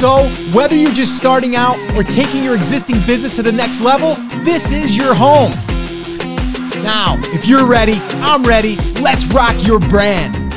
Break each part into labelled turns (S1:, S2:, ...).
S1: So, whether you're just starting out or taking your existing business to the next level, this is your home. Now, if you're ready, I'm ready. Let's rock your brand.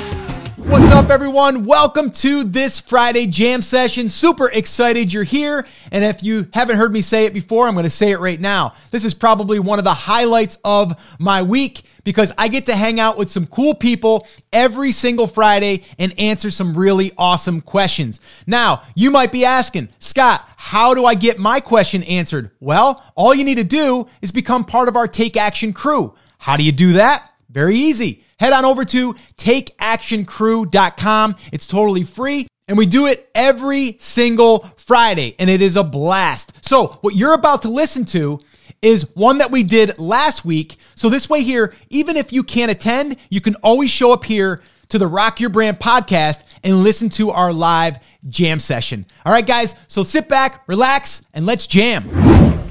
S1: What's up, everyone? Welcome to this Friday jam session. Super excited you're here. And if you haven't heard me say it before, I'm going to say it right now. This is probably one of the highlights of my week because I get to hang out with some cool people every single Friday and answer some really awesome questions. Now, you might be asking, Scott, how do I get my question answered? Well, all you need to do is become part of our Take Action crew. How do you do that? Very easy. Head on over to takeactioncrew.com. It's totally free. And we do it every single Friday, and it is a blast. So, what you're about to listen to is one that we did last week. So, this way, here, even if you can't attend, you can always show up here to the Rock Your Brand podcast and listen to our live jam session. All right, guys, so sit back, relax, and let's jam.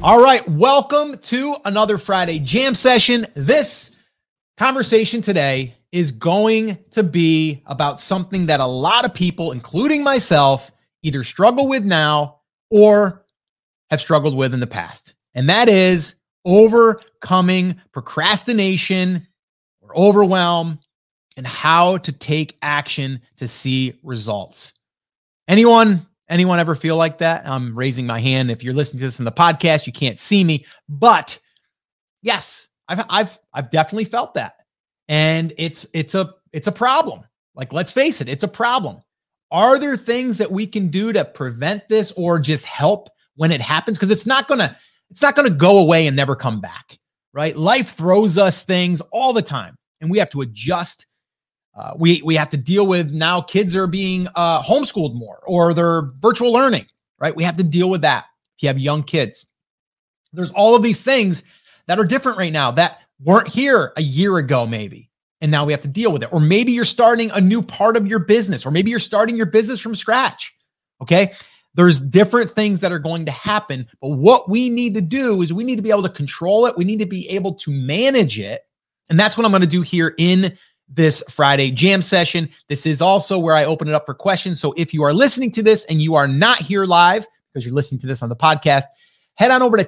S1: All right, welcome to another Friday jam session. This conversation today is going to be about something that a lot of people, including myself, either struggle with now or have struggled with in the past. And that is overcoming procrastination or overwhelm and how to take action to see results. Anyone anyone ever feel like that? I'm raising my hand. If you're listening to this in the podcast, you can't see me, but yes, I've I've I've definitely felt that. And it's it's a it's a problem. Like let's face it it's a problem. Are there things that we can do to prevent this or just help when it happens? Because it's not gonna it's not gonna go away and never come back right? Life throws us things all the time and we have to adjust. Uh, we we have to deal with now kids are being uh, homeschooled more or they're virtual learning right? We have to deal with that if you have young kids. There's all of these things that are different right now that weren't here a year ago, maybe. And now we have to deal with it. Or maybe you're starting a new part of your business, or maybe you're starting your business from scratch. Okay. There's different things that are going to happen. But what we need to do is we need to be able to control it. We need to be able to manage it. And that's what I'm going to do here in this Friday jam session. This is also where I open it up for questions. So if you are listening to this and you are not here live because you're listening to this on the podcast, head on over to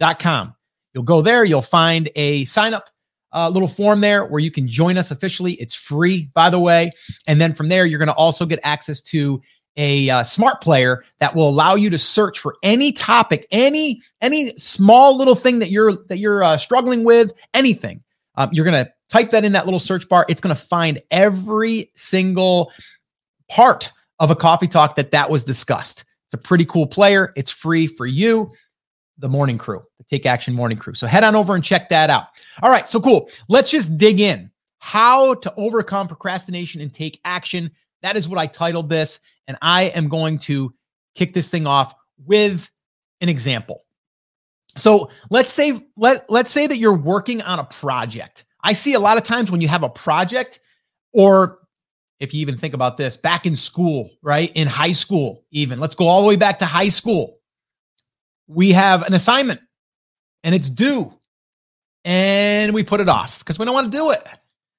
S1: takeactioncrew.com. You'll go there, you'll find a sign up uh, little form there where you can join us officially. It's free, by the way. And then from there, you're going to also get access to a uh, smart player that will allow you to search for any topic, any any small little thing that you're that you're uh, struggling with, anything. Um, you're going to type that in that little search bar. It's going to find every single part of a coffee talk that that was discussed. It's a pretty cool player. It's free for you the morning crew, the Take Action Morning Crew. So head on over and check that out. All right, so cool. Let's just dig in. How to overcome procrastination and take action. That is what I titled this. And I am going to kick this thing off with an example. So let's say let, let's say that you're working on a project. I see a lot of times when you have a project, or if you even think about this, back in school, right? In high school, even. Let's go all the way back to high school we have an assignment and it's due and we put it off because we don't want to do it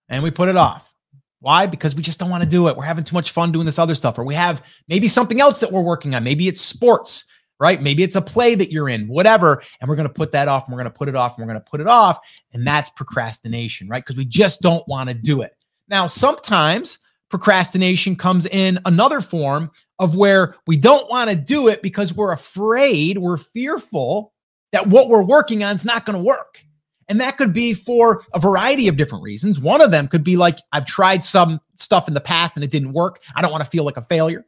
S1: and we put it off. Why? Because we just don't want to do it. We're having too much fun doing this other stuff, or we have maybe something else that we're working on. Maybe it's sports, right? Maybe it's a play that you're in, whatever. And we're going to put that off and we're going to put it off and we're going to put it off. And that's procrastination, right? Because we just don't want to do it. Now, sometimes procrastination comes in another form of where we don't want to do it because we're afraid, we're fearful that what we're working on is not going to work. And that could be for a variety of different reasons. One of them could be like, I've tried some stuff in the past and it didn't work. I don't want to feel like a failure.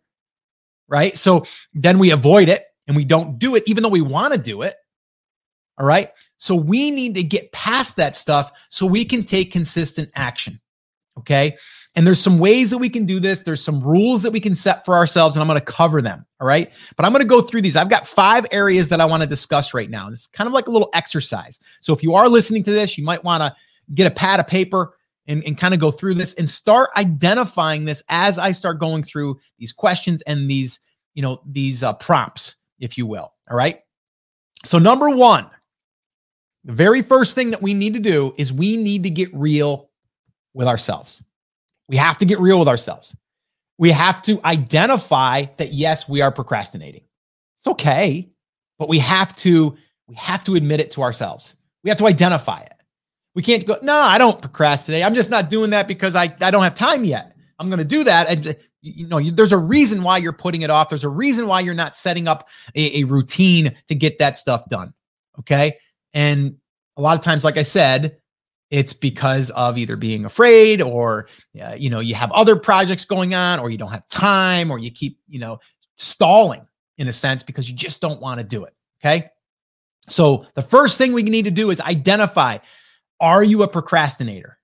S1: Right. So then we avoid it and we don't do it, even though we want to do it. All right. So we need to get past that stuff so we can take consistent action. Okay. And there's some ways that we can do this. There's some rules that we can set for ourselves, and I'm going to cover them. All right. But I'm going to go through these. I've got five areas that I want to discuss right now. It's kind of like a little exercise. So if you are listening to this, you might want to get a pad of paper and, and kind of go through this and start identifying this as I start going through these questions and these, you know, these uh, prompts, if you will. All right. So, number one, the very first thing that we need to do is we need to get real with ourselves. We have to get real with ourselves. We have to identify that yes, we are procrastinating. It's okay, but we have to we have to admit it to ourselves. We have to identify it. We can't go, no, I don't procrastinate. I'm just not doing that because I, I don't have time yet. I'm going to do that. And uh, you know, you, there's a reason why you're putting it off. There's a reason why you're not setting up a, a routine to get that stuff done. Okay. And a lot of times, like I said, it's because of either being afraid or, uh, you know, you have other projects going on or you don't have time or you keep, you know, stalling in a sense because you just don't want to do it. Okay. So the first thing we need to do is identify are you a procrastinator?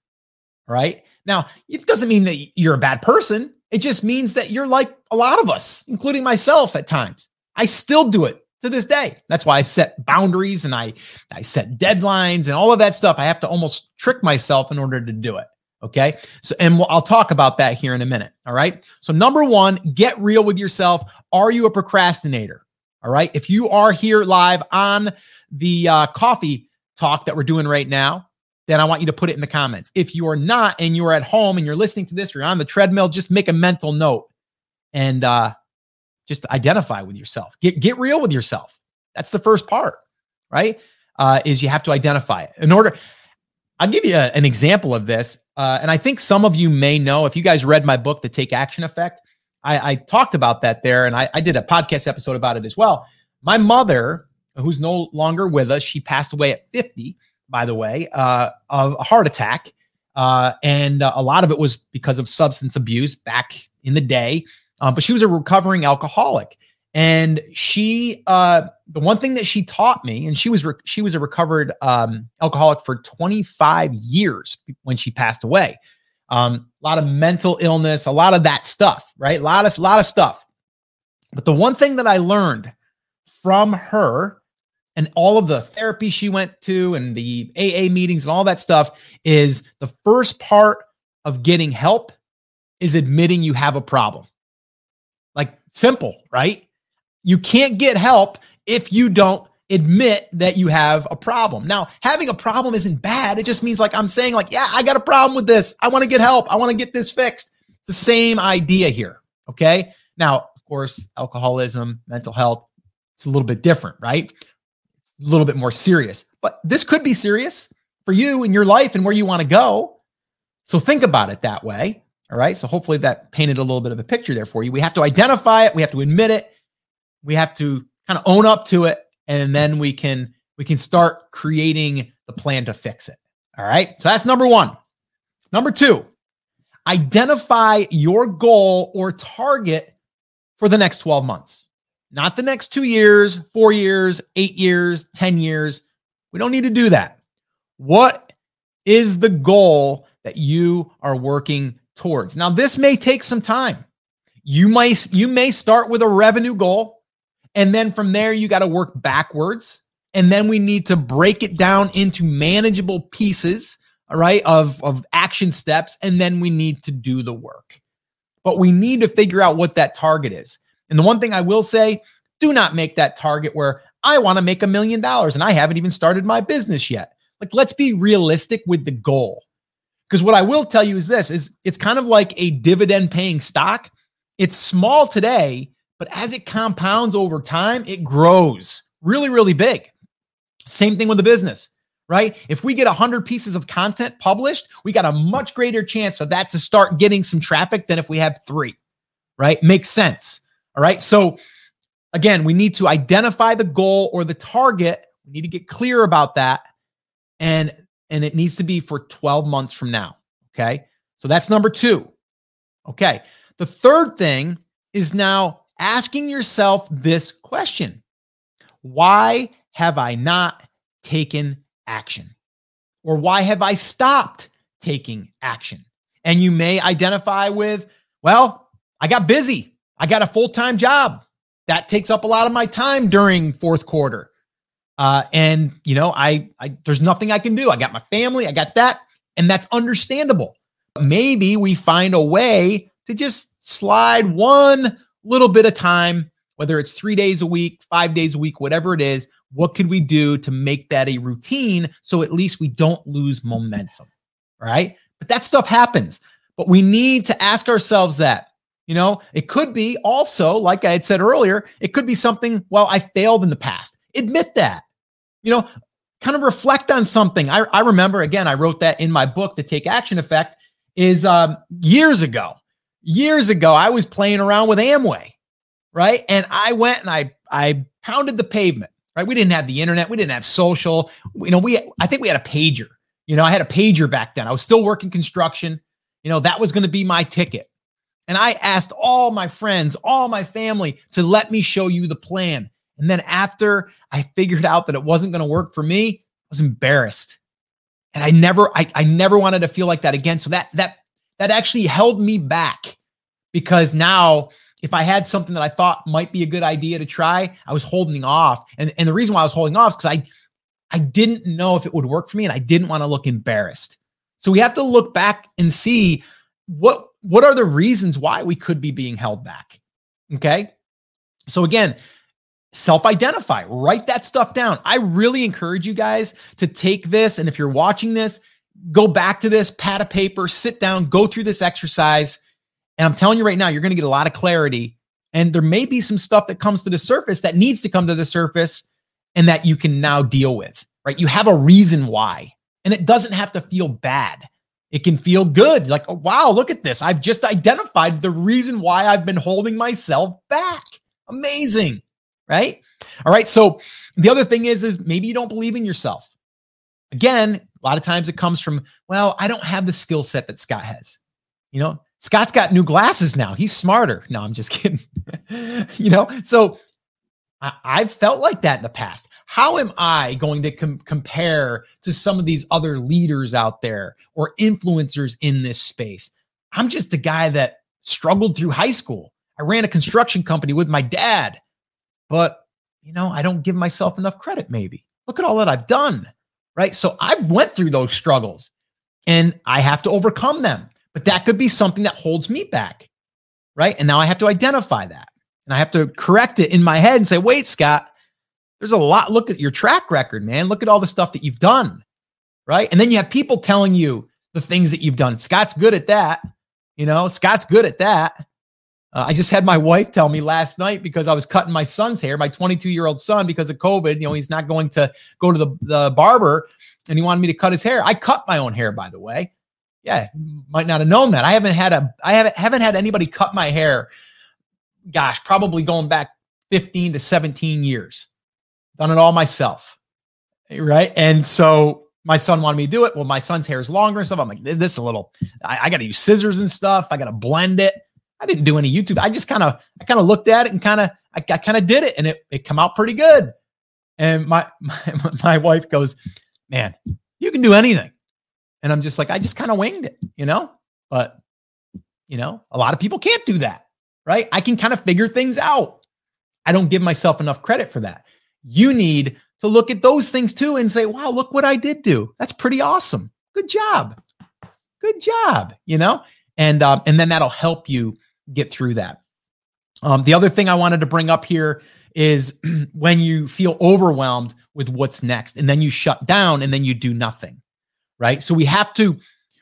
S1: Right. Now, it doesn't mean that you're a bad person. It just means that you're like a lot of us, including myself at times. I still do it to this day. That's why I set boundaries and I I set deadlines and all of that stuff. I have to almost trick myself in order to do it. Okay. So, and I'll talk about that here in a minute. All right. So, number one, get real with yourself. Are you a procrastinator? All right. If you are here live on the uh, coffee talk that we're doing right now, then I want you to put it in the comments. If you are not and you're at home and you're listening to this or you're on the treadmill, just make a mental note and uh, just identify with yourself. Get get real with yourself. That's the first part, right? Uh, is you have to identify it. In order, I'll give you a, an example of this, uh, and I think some of you may know if you guys read my book, The Take Action Effect. I, I talked about that there, and I, I did a podcast episode about it as well. My mother, who's no longer with us, she passed away at 50 by the way, uh, of a heart attack. Uh, and uh, a lot of it was because of substance abuse back in the day. Uh, but she was a recovering alcoholic. And she, uh, the one thing that she taught me, and she was re- she was a recovered um, alcoholic for 25 years when she passed away. Um, a lot of mental illness, a lot of that stuff, right? A lot of lot of stuff. But the one thing that I learned from her and all of the therapy she went to and the AA meetings and all that stuff is the first part of getting help is admitting you have a problem. Like simple, right? You can't get help if you don't admit that you have a problem. Now, having a problem isn't bad. It just means like I'm saying like, yeah, I got a problem with this. I want to get help. I want to get this fixed. It's the same idea here, okay? Now, of course, alcoholism, mental health, it's a little bit different, right? It's a little bit more serious. But this could be serious for you in your life and where you want to go. So think about it that way. All right. So hopefully that painted a little bit of a picture there for you. We have to identify it. We have to admit it. We have to kind of own up to it. And then we can we can start creating the plan to fix it. All right. So that's number one. Number two, identify your goal or target for the next 12 months not the next two years, four years, eight years, 10 years. We don't need to do that. What is the goal that you are working towards? Now, this may take some time. You might you may start with a revenue goal and then from there you got to work backwards and then we need to break it down into manageable pieces, all right, of of action steps and then we need to do the work. But we need to figure out what that target is. And the one thing I will say, do not make that target where I want to make a million dollars and I haven't even started my business yet. Like let's be realistic with the goal. Because what I will tell you is this is it's kind of like a dividend paying stock. It's small today, but as it compounds over time, it grows really, really big. Same thing with the business, right? If we get 100 pieces of content published, we got a much greater chance of that to start getting some traffic than if we have three, right? Makes sense. All right. So again, we need to identify the goal or the target. We need to get clear about that. And and it needs to be for 12 months from now. Okay. So that's number two. Okay. The third thing is now asking yourself this question Why have I not taken action? Or why have I stopped taking action? And you may identify with, well, I got busy. I got a full time job. That takes up a lot of my time during fourth quarter. Uh, and you know, I, I there's nothing I can do. I got my family, I got that, and that's understandable. But Maybe we find a way to just slide one little bit of time, whether it's three days a week, five days a week, whatever it is. What could we do to make that a routine so at least we don't lose momentum? Right. But that stuff happens. But we need to ask ourselves that. You know, it could be also, like I had said earlier, it could be something, well, I failed in the past. Admit that. You know, kind of reflect on something. I, I remember, again, I wrote that in my book, The Take Action Effect, is um, years ago. Years ago, I was playing around with Amway, right? And I went and I I pounded the pavement, right? We didn't have the internet, we didn't have social. You know, we I think we had a pager. You know, I had a pager back then. I was still working construction. You know, that was going to be my ticket. And I asked all my friends, all my family to let me show you the plan. And then after I figured out that it wasn't going to work for me, I was embarrassed. And I never, I, I never wanted to feel like that again. So that that that actually held me back because now if I had something that I thought might be a good idea to try, I was holding off. And, and the reason why I was holding off is because I I didn't know if it would work for me and I didn't want to look embarrassed. So we have to look back and see what what are the reasons why we could be being held back. Okay? So again, self-identify, write that stuff down. I really encourage you guys to take this and if you're watching this, go back to this, pad of paper, sit down, go through this exercise. And I'm telling you right now, you're going to get a lot of clarity and there may be some stuff that comes to the surface that needs to come to the surface and that you can now deal with, right? You have a reason why, and it doesn't have to feel bad. It can feel good. Like, oh, wow, look at this. I've just identified the reason why I've been holding myself back. Amazing. Right. All right. So the other thing is, is maybe you don't believe in yourself. Again, a lot of times it comes from, well, I don't have the skill set that Scott has. You know, Scott's got new glasses now. He's smarter. No, I'm just kidding. you know, so I, have felt like that in the past. How am I going to com- compare to some of these other leaders out there or influencers in this space? I'm just a guy that struggled through high school. I ran a construction company with my dad, but you know, I don't give myself enough credit maybe. Look at all that I've done, right? So I've went through those struggles and I have to overcome them. But that could be something that holds me back, right? And now I have to identify that. And I have to correct it in my head and say, wait, Scott, there's a lot. Look at your track record, man. Look at all the stuff that you've done. Right. And then you have people telling you the things that you've done. Scott's good at that. You know, Scott's good at that. Uh, I just had my wife tell me last night because I was cutting my son's hair, my 22 year old son, because of COVID. You know, he's not going to go to the, the barber and he wanted me to cut his hair. I cut my own hair, by the way. Yeah, might not have known that. I haven't had a I haven't haven't had anybody cut my hair gosh, probably going back 15 to 17 years. Done it all myself. Right. And so my son wanted me to do it. Well, my son's hair is longer and stuff. I'm like, this is a little, I, I got to use scissors and stuff. I got to blend it. I didn't do any YouTube. I just kind of, I kind of looked at it and kind of, I, I kind of did it and it, it come out pretty good. And my, my, my wife goes, man, you can do anything. And I'm just like, I just kind of winged it, you know, but you know, a lot of people can't do that right? I can kind of figure things out. I don't give myself enough credit for that. You need to look at those things too and say, wow, look what I did do. That's pretty awesome. Good job. Good job. You know, and um, and then that'll help you get through that. Um, the other thing I wanted to bring up here is when you feel overwhelmed with what's next, and then you shut down, and then you do nothing, right? So we have to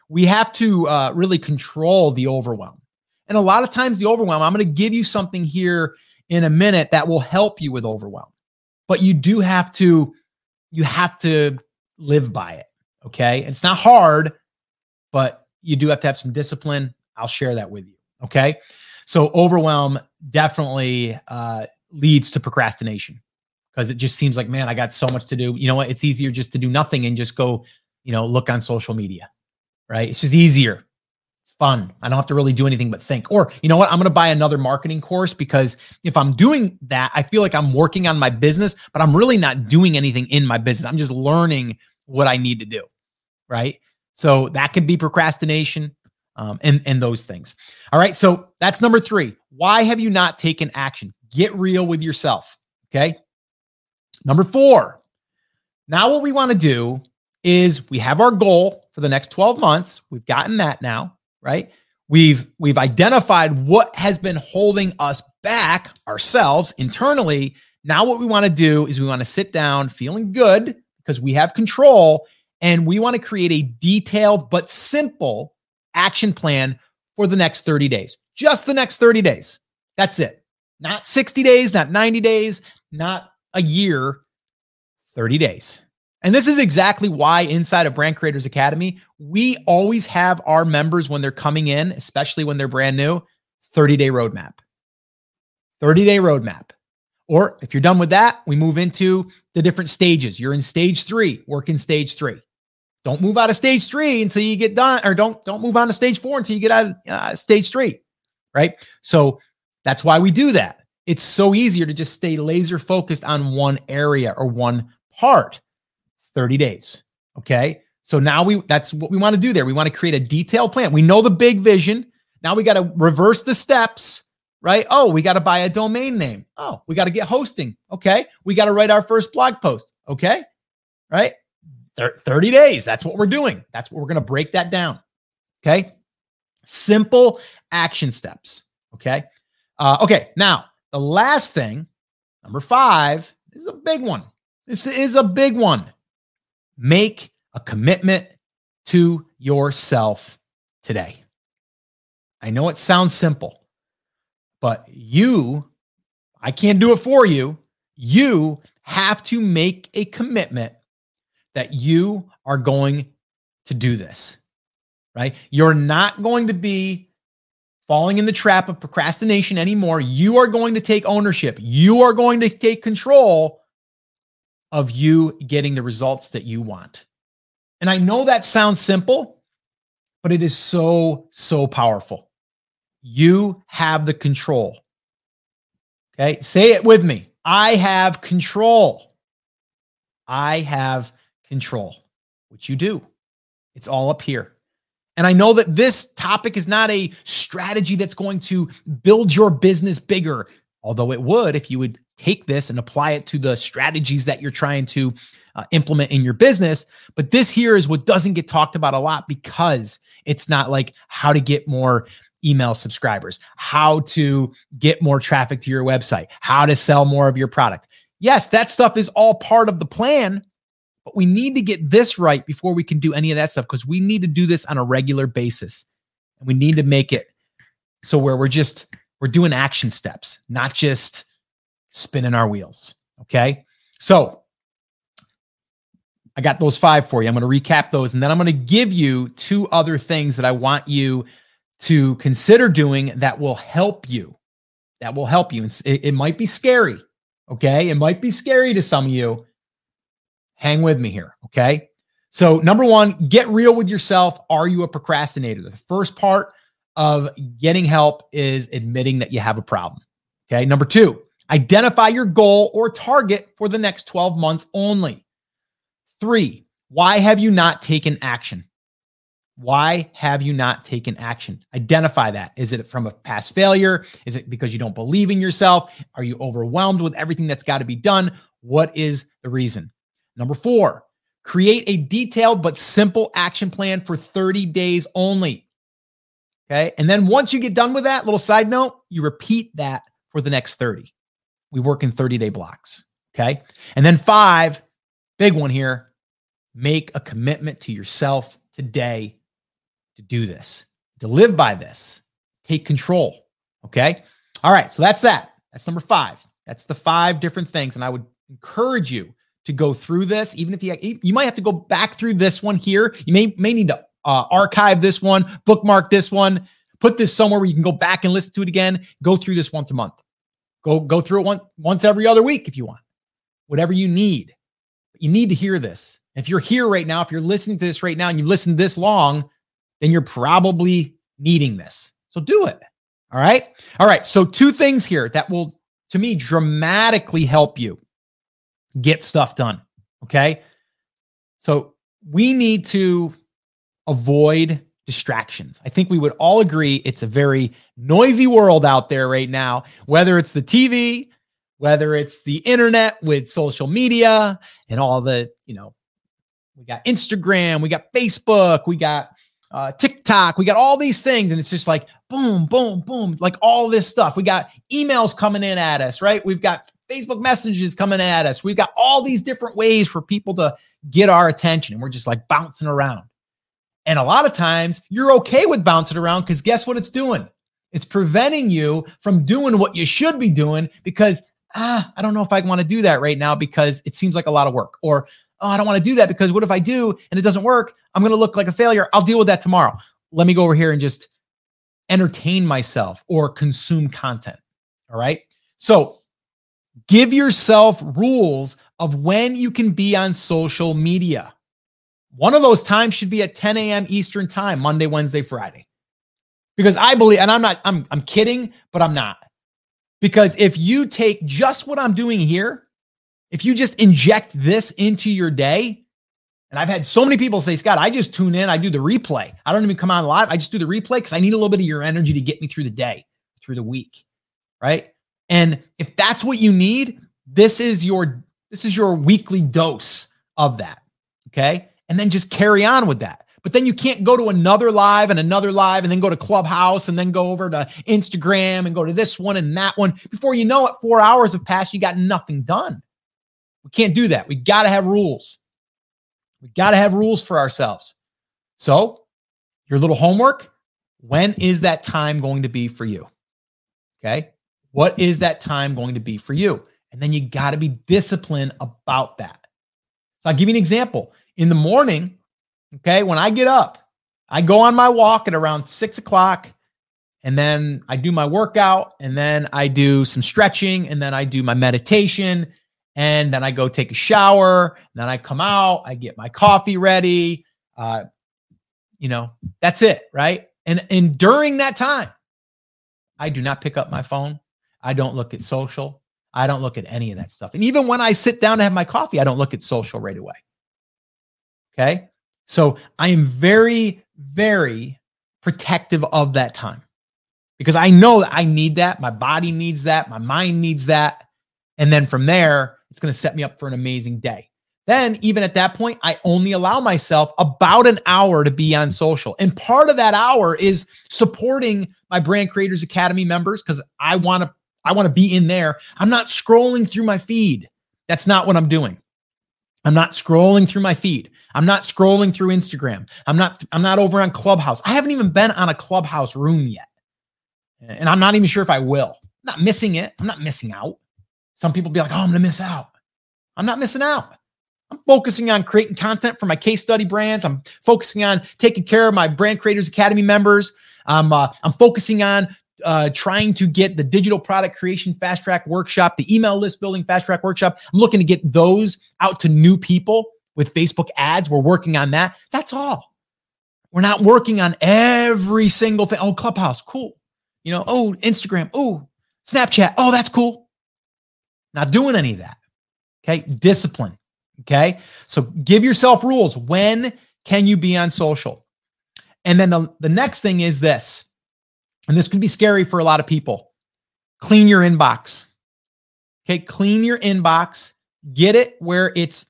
S1: we have to uh, really control the overwhelm. And a lot of times, the overwhelm, I'm going to give you something here in a minute that will help you with overwhelm. But you do have to, you have to live by it. Okay. It's not hard, but you do have to have some discipline. I'll share that with you. Okay. So, overwhelm definitely uh, leads to procrastination because it just seems like, man, I got so much to do. You know what? It's easier just to do nothing and just go, you know, look on social media, right? It's just easier It's fun. I don't have to really do anything but think. Or, you know what? I'm going to buy another marketing course because if I'm doing that, I feel like I'm working on my business, but I'm really not doing anything in my business. I'm just learning what I need to do. Right. So that could be procrastination. Um, and and those things. All right, so that's number three. Why have you not taken action? Get real with yourself. Okay. Number four. Now, what we want to do is we have our goal for the next 12 months. We've gotten that now, right? We've we've identified what has been holding us back ourselves internally. Now what we want to do is we want to sit down feeling good because we have control and we want to create a detailed but simple action plan for the next 30 days. Just the next 30 days. That's it. Not 60 days, not 90 days, not a year, 30 days. And this is exactly why inside of Brand Creators Academy, we always have our members when they're coming in, especially when they're brand new, 30 day roadmap. 30 day roadmap. Or if you're done with that, we move into the different stages. You're in stage three, work in stage three. Don't move out of stage three until you get done, or don't don't move on to stage four until you get out of uh, stage three, right? So that's why we do that. It's so easier to just stay laser focused on one area or one part. 30 days. Okay. So now we that's what we want to do there. We want to create a detailed plan. We know the big vision. Now we got to reverse the steps, right? Oh, we got to buy a domain name. Oh, we got to get hosting. Okay. We got to write our first blog post. Okay. Right? 30 days. That's what we're doing. That's what we're going to break that down. Okay. Simple action steps. Okay. Uh, okay. Now, the last thing, number five, is a big one. This is a big one. Make a commitment to yourself today. I know it sounds simple, but you, I can't do it for you. You have to make a commitment that you are going to do this, right? You're not going to be falling in the trap of procrastination anymore. You are going to take ownership. You are going to take control of you getting the results that you want. And I know that sounds simple, but it is so, so powerful. You have the control. Okay. Say it with me. I have control. I have control, which you do. It's all up here. And I know that this topic is not a strategy that's going to build your business bigger, although it would if you would take this and apply it to the strategies that you're trying to uh, implement in your business. But this here is what doesn't get talked about a lot because it's not like how to get more email subscribers, how to get more traffic to your website, how to sell more of your product. Yes, that stuff is all part of the plan, but we need to get this right before we can do any of that stuff because we need to do this on a regular basis. And we need to make it so where we're just we're doing action steps, not just spinning our wheels. Okay. So I got those five for you. I'm going to recap those and then I'm going to give you two other things that I want you to consider doing that will help you. That will help you. It, it might be scary. Okay. It might be scary to some of you. Hang with me here. Okay. So, number one, get real with yourself. Are you a procrastinator? The first part of getting help is admitting that you have a problem. Okay. Number two, Identify your goal or target for the next 12 months only. Three, why have you not taken action? Why have you not taken action? Identify that. Is it from a past failure? Is it because you don't believe in yourself? Are you overwhelmed with everything that's got to be done? What is the reason? Number four, create a detailed but simple action plan for 30 days only. Okay. And then once you get done with that, little side note, you repeat that for the next 30. We work in 30 day blocks. Okay. And then five, big one here make a commitment to yourself today to do this, to live by this, take control. Okay. All right. So that's that. That's number five. That's the five different things. And I would encourage you to go through this, even if you you might have to go back through this one here. You may may need to uh, archive this one, bookmark this one, put this somewhere where you can go back and listen to it again. Go through this once a month. Go go through it one, once every other week if you want. Whatever you need. You need to hear this. If you're here right now, if you're listening to this right now and you've listened this long, then you're probably needing this. So do it. All right? All right. So two things here that will to me dramatically help you get stuff done. Okay? So we need to avoid distractions. I think we would all agree it's a very noisy world out there right now, whether it's the TV, whether it's the internet with social media and all the, you know, we got Instagram, we got Facebook, we got uh, TikTok, we got all these things. And it's just like boom, boom, boom, like all this stuff. We got emails coming in at us, right? We've got Facebook messages coming at us. We've got all these different ways for people to get our attention. And we're just like bouncing around. And a lot of times you're okay with bouncing around because guess what it's doing? It's preventing you from doing what you should be doing because, ah, I don't know if I want to do that right now because it seems like a lot of work. Or, oh, I don't want to do that because what if I do and it doesn't work? I'm going to look like a failure. I'll deal with that tomorrow. Let me go over here and just entertain myself or consume content. All right. So give yourself rules of when you can be on social media. One of those times should be at 10 a.m. Eastern time, Monday, Wednesday, Friday. Because I believe, and I'm not, I'm I'm kidding, but I'm not. Because if you take just what I'm doing here, if you just inject this into your day, and I've had so many people say, Scott, I just tune in, I do the replay. I don't even come on live. I just do the replay because I need a little bit of your energy to get me through the day, through the week. Right. And if that's what you need, this is your this is your weekly dose of that. Okay? And then just carry on with that. But then you can't go to another live and another live and then go to Clubhouse and then go over to Instagram and go to this one and that one. Before you know it, 4 hours have passed, you got nothing done. We can't do that. We got to have rules. We got to have rules for ourselves. So, your little homework, when is that time going to be for you? Okay? What is that time going to be for you? And then you got to be disciplined about that. So I'll give you an example. In the morning, okay, when I get up, I go on my walk at around six o'clock, and then I do my workout, and then I do some stretching, and then I do my meditation, and then I go take a shower. then I come out, I get my coffee ready. Uh, you know, that's it, right? And and during that time, I do not pick up my phone. I don't look at social. I don't look at any of that stuff. And even when I sit down to have my coffee, I don't look at social right away. Okay. So I am very, very protective of that time because I know that I need that. My body needs that. My mind needs that. And then from there, it's going to set me up for an amazing day. Then, even at that point, I only allow myself about an hour to be on social. And part of that hour is supporting my Brand Creators Academy members because I want to I want to be in there. I'm not scrolling through my feed. That's not what I'm doing. I'm not scrolling through my feed. I'm not scrolling through Instagram. I'm not I'm not over on Clubhouse. I haven't even been on a Clubhouse room yet. And I'm not even sure if I will. I'm not missing it. I'm not missing out. Some people be like, "Oh, I'm going to miss out." I'm not missing out. I'm focusing on creating content for my case study brands. I'm focusing on taking care of my Brand Creators Academy members. I'm uh, I'm focusing on uh, trying to get the digital product creation fast track workshop, the email list building fast track workshop. I'm looking to get those out to new people with Facebook ads. We're working on that. That's all. We're not working on every single thing. Oh, Clubhouse, cool. You know, oh, Instagram, oh, Snapchat, oh, that's cool. Not doing any of that. Okay. Discipline. Okay. So give yourself rules. When can you be on social? And then the, the next thing is this and this can be scary for a lot of people. Clean your inbox. Okay, clean your inbox. Get it where it's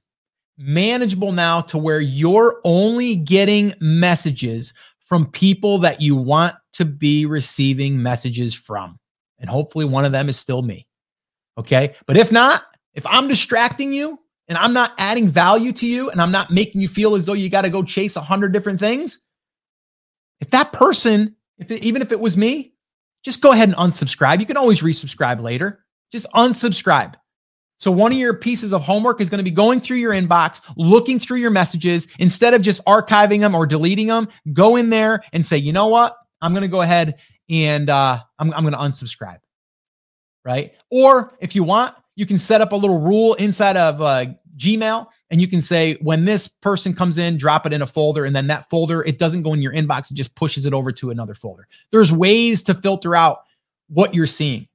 S1: manageable now to where you're only getting messages from people that you want to be receiving messages from. And hopefully one of them is still me. Okay. But if not, if I'm distracting you and I'm not adding value to you and I'm not making you feel as though you got to go chase a hundred different things, if that person if it, even if it was me, just go ahead and unsubscribe. You can always resubscribe later. Just unsubscribe. So one of your pieces of homework is going to be going through your inbox, looking through your messages instead of just archiving them or deleting them. Go in there and say, you know what? I'm going to go ahead and uh, I'm, I'm going to unsubscribe. Right. Or if you want, you can set up a little rule inside of uh, Gmail and you can say when this person comes in drop it in a folder and then that folder it doesn't go in your inbox it just pushes it over to another folder there's ways to filter out what you're seeing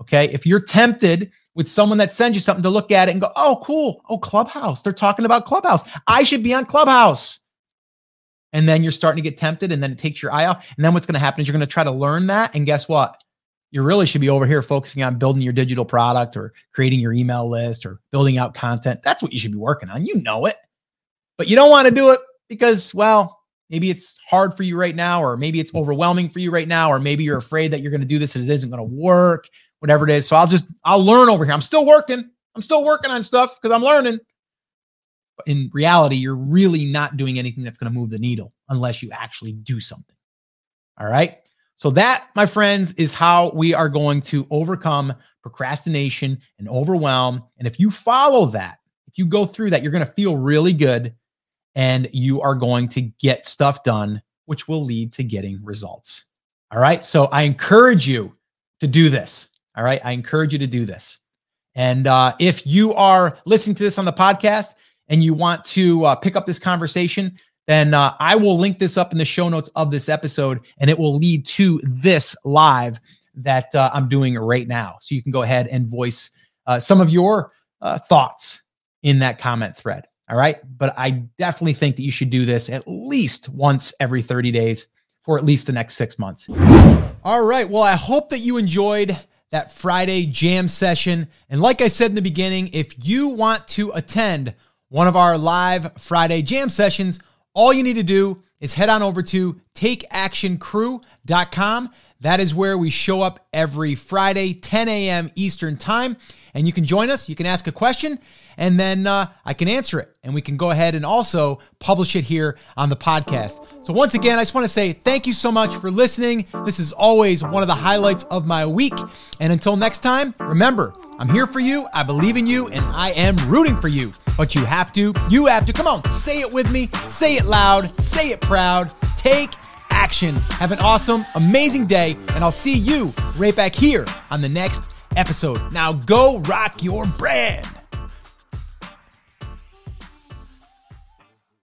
S1: okay if you're tempted with someone that sends you something to look at it and go oh cool oh clubhouse they're talking about clubhouse i should be on clubhouse and then you're starting to get tempted and then it takes your eye off. And then what's going to happen is you're going to try to learn that. And guess what? You really should be over here focusing on building your digital product or creating your email list or building out content. That's what you should be working on. You know it. But you don't want to do it because, well, maybe it's hard for you right now, or maybe it's overwhelming for you right now, or maybe you're afraid that you're going to do this and it isn't going to work, whatever it is. So I'll just, I'll learn over here. I'm still working. I'm still working on stuff because I'm learning in reality, you're really not doing anything that's going to move the needle unless you actually do something. All right. So, that, my friends, is how we are going to overcome procrastination and overwhelm. And if you follow that, if you go through that, you're going to feel really good and you are going to get stuff done, which will lead to getting results. All right. So, I encourage you to do this. All right. I encourage you to do this. And uh, if you are listening to this on the podcast, and you want to uh, pick up this conversation, then uh, I will link this up in the show notes of this episode and it will lead to this live that uh, I'm doing right now. So you can go ahead and voice uh, some of your uh, thoughts in that comment thread. All right. But I definitely think that you should do this at least once every 30 days for at least the next six months. All right. Well, I hope that you enjoyed that Friday jam session. And like I said in the beginning, if you want to attend, one of our live Friday jam sessions, all you need to do is head on over to takeactioncrew.com. That is where we show up every Friday, 10 a.m. Eastern Time. And you can join us. You can ask a question, and then uh, I can answer it. And we can go ahead and also publish it here on the podcast. So, once again, I just want to say thank you so much for listening. This is always one of the highlights of my week. And until next time, remember, I'm here for you. I believe in you, and I am rooting for you. But you have to, you have to. Come on, say it with me. Say it loud. Say it proud. Take action. Have an awesome, amazing day, and I'll see you right back here on the next episode. Now go rock your brand.